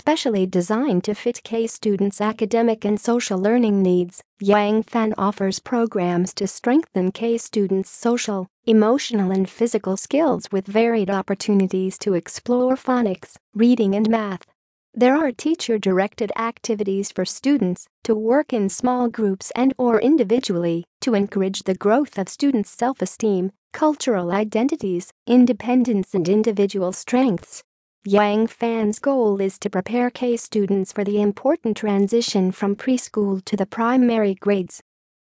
specially designed to fit K students' academic and social learning needs. Yang Fan offers programs to strengthen K students' social, emotional and physical skills with varied opportunities to explore phonics, reading and math. There are teacher-directed activities for students to work in small groups and or individually to encourage the growth of students' self-esteem, cultural identities, independence and individual strengths. Yang Fan's goal is to prepare K students for the important transition from preschool to the primary grades